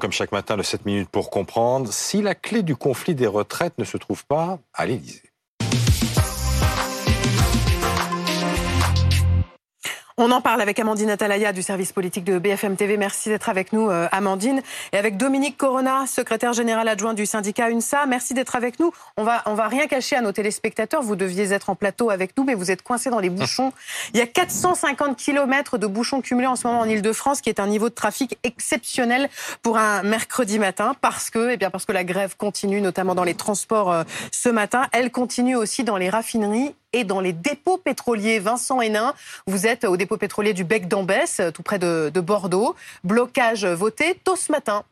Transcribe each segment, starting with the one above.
Comme chaque matin, le 7 minutes pour comprendre si la clé du conflit des retraites ne se trouve pas à l'Élysée. On en parle avec Amandine Atalaya du service politique de BFM TV. Merci d'être avec nous, euh, Amandine. Et avec Dominique Corona, secrétaire général adjoint du syndicat UNSA. Merci d'être avec nous. On va, on va rien cacher à nos téléspectateurs. Vous deviez être en plateau avec nous, mais vous êtes coincé dans les bouchons. Il y a 450 km de bouchons cumulés en ce moment en Ile-de-France, qui est un niveau de trafic exceptionnel pour un mercredi matin, parce que, eh bien, parce que la grève continue, notamment dans les transports euh, ce matin. Elle continue aussi dans les raffineries et dans les dépôts pétroliers. Vincent Hénin, vous êtes au dépôt pétrolier du Bec d'Ambès, tout près de, de Bordeaux. Blocage voté tôt ce matin.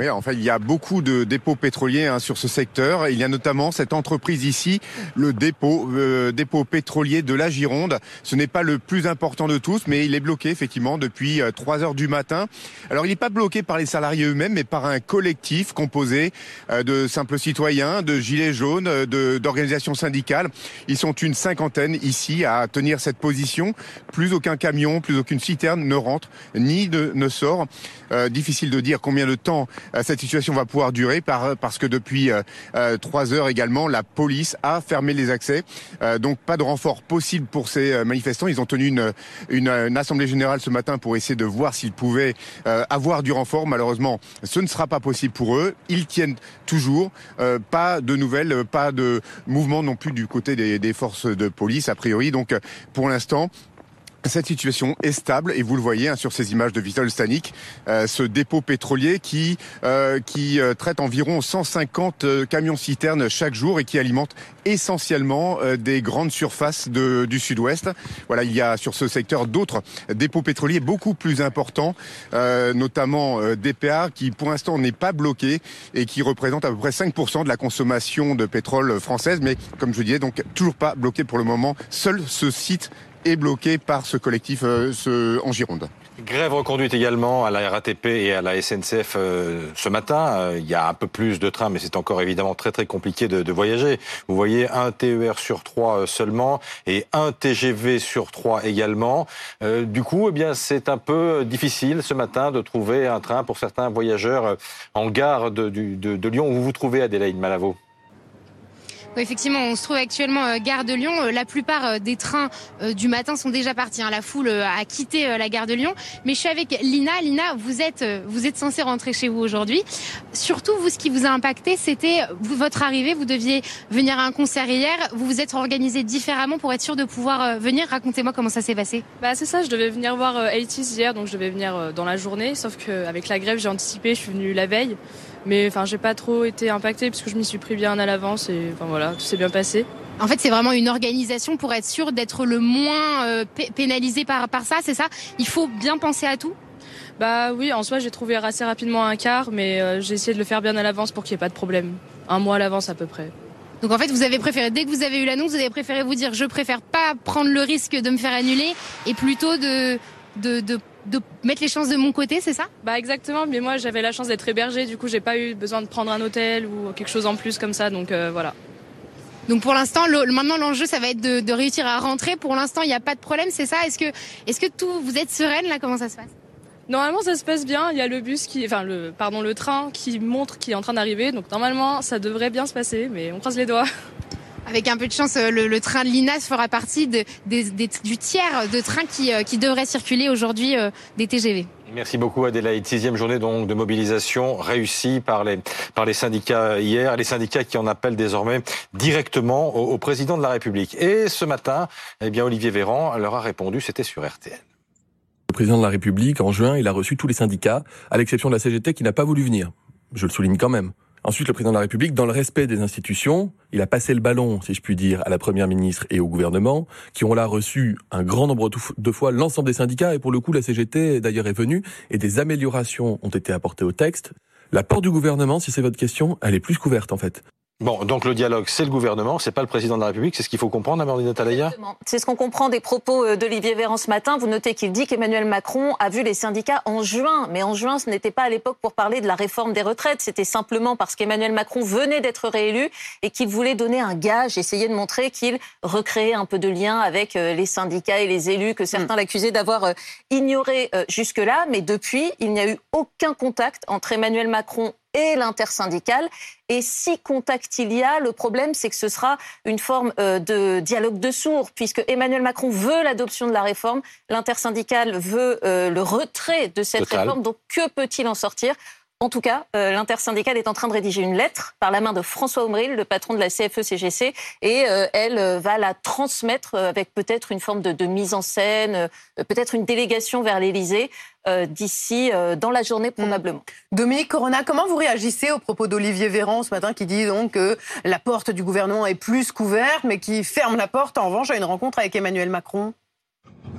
Oui, en fait, il y a beaucoup de dépôts pétroliers hein, sur ce secteur. Il y a notamment cette entreprise ici, le dépôt, euh, dépôt pétrolier de la Gironde. Ce n'est pas le plus important de tous, mais il est bloqué effectivement depuis 3 euh, heures du matin. Alors, il n'est pas bloqué par les salariés eux-mêmes, mais par un collectif composé euh, de simples citoyens, de gilets jaunes, d'organisations syndicales. Ils sont une cinquantaine ici à tenir cette position. Plus aucun camion, plus aucune citerne ne rentre ni ne sort. difficile de dire combien de temps euh, cette situation va pouvoir durer par, parce que depuis euh, euh, trois heures également, la police a fermé les accès. donc pas de renfort possible pour ces manifestants. Ils ont tenu une, une, assemblée générale ce matin pour essayer de voir s'ils pouvaient avoir du renfort. Malheureusement, ce ne sera pas possible pour eux. Ils tiennent toujours. pas de nouvelles, pas de mouvement non plus du côté des forces de police a priori. Donc pour l'instant, cette situation est stable et vous le voyez hein, sur ces images de Vitol Stanik, euh, ce dépôt pétrolier qui euh, qui euh, traite environ 150 camions citernes chaque jour et qui alimente essentiellement des grandes surfaces du sud-ouest. Voilà, il y a sur ce secteur d'autres dépôts pétroliers beaucoup plus importants, notamment DPA qui pour l'instant n'est pas bloqué et qui représente à peu près 5% de la consommation de pétrole française, mais comme je disais donc toujours pas bloqué pour le moment. Seul ce site est bloqué par ce collectif euh, ce, en Gironde. Grève reconduite également à la RATP et à la SNCF euh, ce matin. Euh, il y a un peu plus de trains, mais c'est encore évidemment très très compliqué de, de, voyager. Vous voyez un TER sur trois seulement et un TGV sur trois également. du coup, eh bien, c'est un peu difficile ce matin de trouver un train pour certains voyageurs en gare de, de, de Lyon où vous vous trouvez, Adélaïde Malavo? Oui, effectivement, on se trouve actuellement euh, gare de Lyon. Euh, la plupart euh, des trains du matin sont déjà partis. Hein. La foule a quitté la gare de Lyon. Mais je suis avec Lina. Lina, vous êtes vous êtes censée rentrer chez vous aujourd'hui. Surtout, vous, ce qui vous a impacté, c'était votre arrivée. Vous deviez venir à un concert hier. Vous vous êtes organisé différemment pour être sûr de pouvoir venir. Racontez-moi comment ça s'est passé. Bah c'est ça. Je devais venir voir 80 hier, donc je devais venir dans la journée. Sauf qu'avec la grève, j'ai anticipé. Je suis venue la veille. Mais enfin, j'ai pas trop été impactée parce que je m'y suis pris bien à l'avance et enfin voilà, tout s'est bien passé. En fait, c'est vraiment une organisation pour être sûr d'être le moins euh, pénalisé par, par ça, c'est ça? Il faut bien penser à tout? Bah oui, en soi, j'ai trouvé assez rapidement un quart, mais euh, j'ai essayé de le faire bien à l'avance pour qu'il n'y ait pas de problème. Un mois à l'avance à peu près. Donc en fait, vous avez préféré, dès que vous avez eu l'annonce, vous avez préféré vous dire je préfère pas prendre le risque de me faire annuler et plutôt de, de, de de mettre les chances de mon côté, c'est ça? Bah exactement, mais moi j'avais la chance d'être hébergée, du coup j'ai pas eu besoin de prendre un hôtel ou quelque chose en plus comme ça, donc euh, voilà. Donc pour l'instant, maintenant l'enjeu ça va être de, réussir à rentrer. Pour l'instant, il n'y a pas de problème, c'est ça? Est-ce que, est-ce que tout, vous êtes sereine là? Comment ça se passe? Normalement, ça se passe bien. Il y a le bus qui, enfin le, pardon, le train qui montre qu'il est en train d'arriver. Donc normalement, ça devrait bien se passer, mais on croise les doigts. Avec un peu de chance, euh, le, train de l'INAS fera partie de, du tiers de trains qui, euh, qui devraient circuler aujourd'hui euh, des TGV. Merci beaucoup Adélaïde. Sixième journée donc de mobilisation réussie par les, par les syndicats hier, les syndicats qui en appellent désormais directement au, président de la République. Et ce matin, eh bien Olivier Véran leur a répondu, c'était sur RTN. Le président de la République, en juin, il a reçu tous les syndicats, à l'exception de la CGT qui n'a pas voulu venir. Je le souligne quand même. Ensuite, le président de la République, dans le respect des institutions, il a passé le ballon, si je puis dire, à la première ministre et au gouvernement, qui ont là reçu un grand nombre de fois l'ensemble des syndicats, et pour le coup, la CGT d'ailleurs est venue, et des améliorations ont été apportées au texte. La porte du gouvernement, si c'est votre question, elle est plus couverte en fait. Bon, donc le dialogue, c'est le gouvernement, c'est pas le président de la République, c'est ce qu'il faut comprendre, Amandine Atalaya C'est ce qu'on comprend des propos euh, d'Olivier Véran ce matin. Vous notez qu'il dit qu'Emmanuel Macron a vu les syndicats en juin, mais en juin, ce n'était pas à l'époque pour parler de la réforme des retraites, c'était simplement parce qu'Emmanuel Macron venait d'être réélu et qu'il voulait donner un gage, essayer de montrer qu'il recréait un peu de lien avec euh, les syndicats et les élus que certains mm. l'accusaient d'avoir euh, ignoré jusque-là. Mais depuis, il n'y a eu aucun contact entre Emmanuel Macron et l'intersyndicale. Et si contact il y a, le problème, c'est que ce sera une forme euh, de dialogue de sourds, puisque Emmanuel Macron veut l'adoption de la réforme, l'intersyndicale veut euh, le retrait de cette réforme. Donc, que peut-il en sortir? En tout cas, euh, l'intersyndicale est en train de rédiger une lettre par la main de François Omril, le patron de la CFE-CGC, et elle va la transmettre avec peut-être une forme de, de, mise en scène, peut-être une délégation vers l'Élysée euh, d'ici euh, dans la journée probablement. Hmm. Dominique Corona, comment vous réagissez au propos d'Olivier Véran ce matin qui dit donc que la porte du gouvernement est plus couverte mais qui ferme la porte en revanche à une rencontre avec Emmanuel Macron?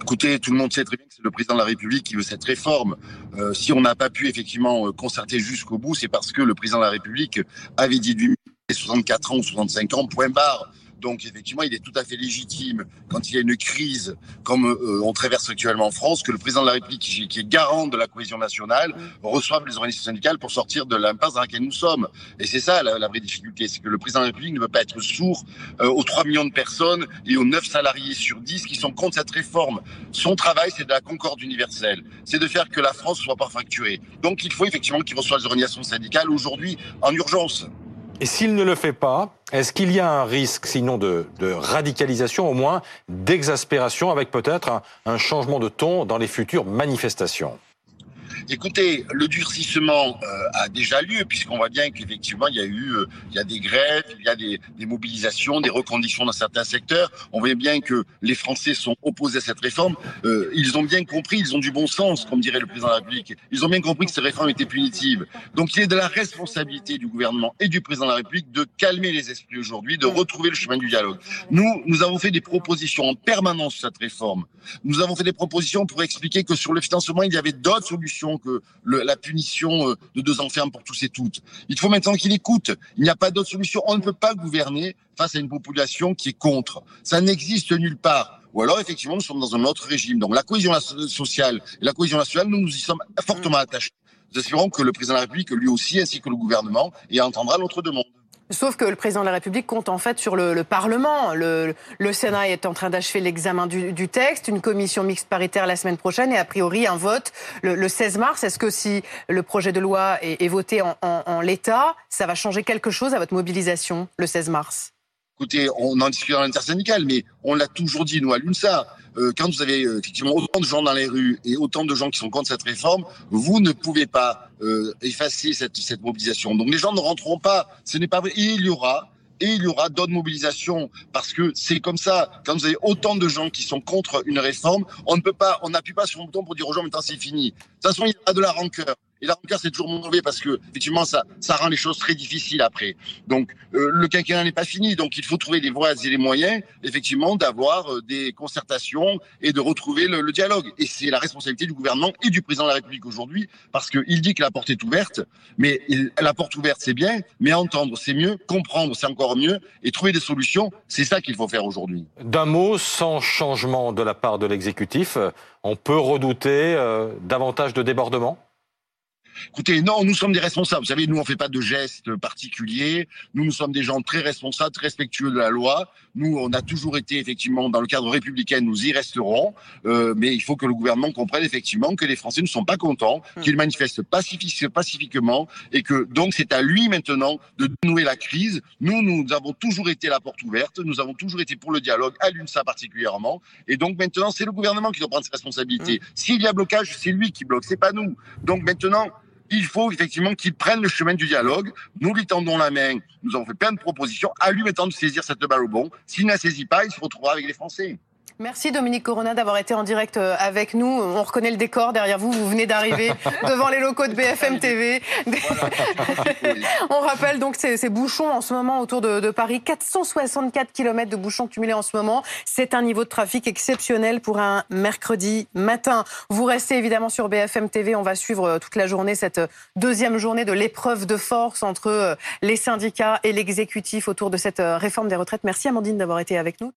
Écoutez, tout le monde sait très bien que c'est le président de la République qui veut cette réforme. Euh, si on n'a pas pu effectivement concerter jusqu'au bout, c'est parce que le président de la République avait dit lui 64 ans ou 65 ans, point barre. Donc effectivement, il est tout à fait légitime quand il y a une crise comme euh, on traverse actuellement en France, que le président de la République, qui, est garant de la cohésion nationale, reçoive les organisations syndicales pour sortir de l'impasse dans laquelle nous sommes. Et c'est ça la, vraie difficulté, c'est que le président de la République ne peut pas être sourd euh, aux 3 millions de personnes et aux 9 salariés sur 10 qui sont contre cette réforme. Son travail, c'est de la concorde universelle. C'est de faire que la France soit pas fracturée. Donc il faut effectivement qu'il reçoive les organisations syndicales aujourd'hui en urgence. Et s'il ne le fait pas, est-ce qu'il y a un risque, sinon de, radicalisation, au moins d'exaspération, avec peut-être un changement de ton dans les futures manifestations? Écoutez, le durcissement euh, a déjà lieu, puisqu'on voit bien qu'effectivement, il y a eu euh, il y a des grèves, il y a des, des, mobilisations, des reconditions dans certains secteurs. On voit bien que les Français sont opposés à cette réforme. Euh, ils ont bien compris, ils ont du bon sens, comme dirait le président de la République. Ils ont bien compris que cette réforme était punitive. Donc il est de la responsabilité du gouvernement et du président de la République de calmer les esprits aujourd'hui, de retrouver le chemin du dialogue. Nous, nous avons fait des propositions en permanence sur cette réforme. Nous avons fait des propositions pour expliquer que sur le financement, il y avait d'autres solutions que la punition euh, de deux enfants pour tous et toutes. Il faut maintenant qu'il écoute. Il n'y a pas d'autre solution. On ne peut pas gouverner face à une population qui est contre. Ça n'existe nulle part. Ou alors, effectivement, nous sommes dans un autre régime. Donc, la cohésion sociale et la cohésion nationale, nous nous y sommes fortement attachés. Nous espérons que le président de la République, lui aussi, ainsi que le gouvernement, y entendra notre demande. Sauf que le président de la République compte en fait sur le, Parlement. Le, Sénat est en train d'achever l'examen du, texte, une commission mixte paritaire la semaine prochaine et a priori un vote le, 16 mars. Est-ce que si le projet de loi est, voté en l'état, ça va changer quelque chose à votre mobilisation le 16 mars? Écoutez, on en discute dans l'intersyndicale, mais on l'a toujours dit, nous, à l'UNSA, euh, quand vous avez euh, effectivement autant de gens dans les rues et autant de gens qui sont contre cette réforme, vous ne pouvez pas euh, effacer cette, mobilisation. Donc les gens ne rentreront pas, ce n'est pas vrai. Et il y aura et il y aura d'autres mobilisations parce que c'est comme ça. Quand vous avez autant de gens qui sont contre une réforme, on ne peut pas, on n'appuie pas sur le bouton pour dire aux gens maintenant c'est fini. De toute façon, il y a de la rancœur. Et la rancœur, c'est toujours mauvais parce que, effectivement, ça, ça rend les choses très difficiles après. Donc, euh, le quinquennat n'est pas fini. Donc, il faut trouver les voies et les moyens, effectivement, d'avoir euh, des concertations et de retrouver le, le dialogue. Et c'est la responsabilité du gouvernement et du président de la République aujourd'hui parce qu'il dit que la porte est ouverte. Mais la porte ouverte, c'est bien, mais entendre, c'est mieux. Comprendre, c'est encore mieux. Et trouver des solutions, c'est ça qu'il faut faire aujourd'hui. D'un mot, sans changement de la part de l'exécutif, on peut redouter euh, davantage de débordements? Écoutez, non, nous sommes des responsables. Vous savez, nous, on fait pas de gestes particuliers. Nous, nous sommes des gens très responsables, très respectueux de la loi. Nous, on a toujours été, effectivement, dans le cadre républicain, nous y resterons. Euh, mais il faut que le gouvernement comprenne, effectivement, que les Français ne sont pas contents, hum. qu'ils manifestent pacifiquement et que, donc, c'est à lui, maintenant, de nouer la crise. Nous, nous avons toujours été la porte ouverte. Nous avons toujours été pour le dialogue, à l'UNSA particulièrement. Et donc, maintenant, c'est le gouvernement qui doit prendre ses responsabilités. Hum. S'il y a blocage, c'est lui qui bloque, c'est pas nous. Donc, maintenant, il faut effectivement qu'il prenne le chemin du dialogue. Nous lui tendons la main. Nous avons fait plein de propositions. À lui maintenant de saisir cette balle au bon. S'il ne la saisit pas, il se retrouvera avec les Français. Merci Dominique Corona d'avoir été en direct euh, avec nous. On reconnaît le décor derrière vous. Vous venez d'arriver devant les locaux de BFM TV. On rappelle donc ces, ces, bouchons en ce moment autour de, de, Paris. 464 km de bouchons cumulés en ce moment. C'est un niveau de trafic exceptionnel pour un mercredi matin. Vous restez évidemment sur BFM TV. On va suivre euh, toute la journée cette deuxième journée de l'épreuve de force entre euh, les syndicats et l'exécutif autour de cette réforme des retraites. Merci Amandine d'avoir été avec nous.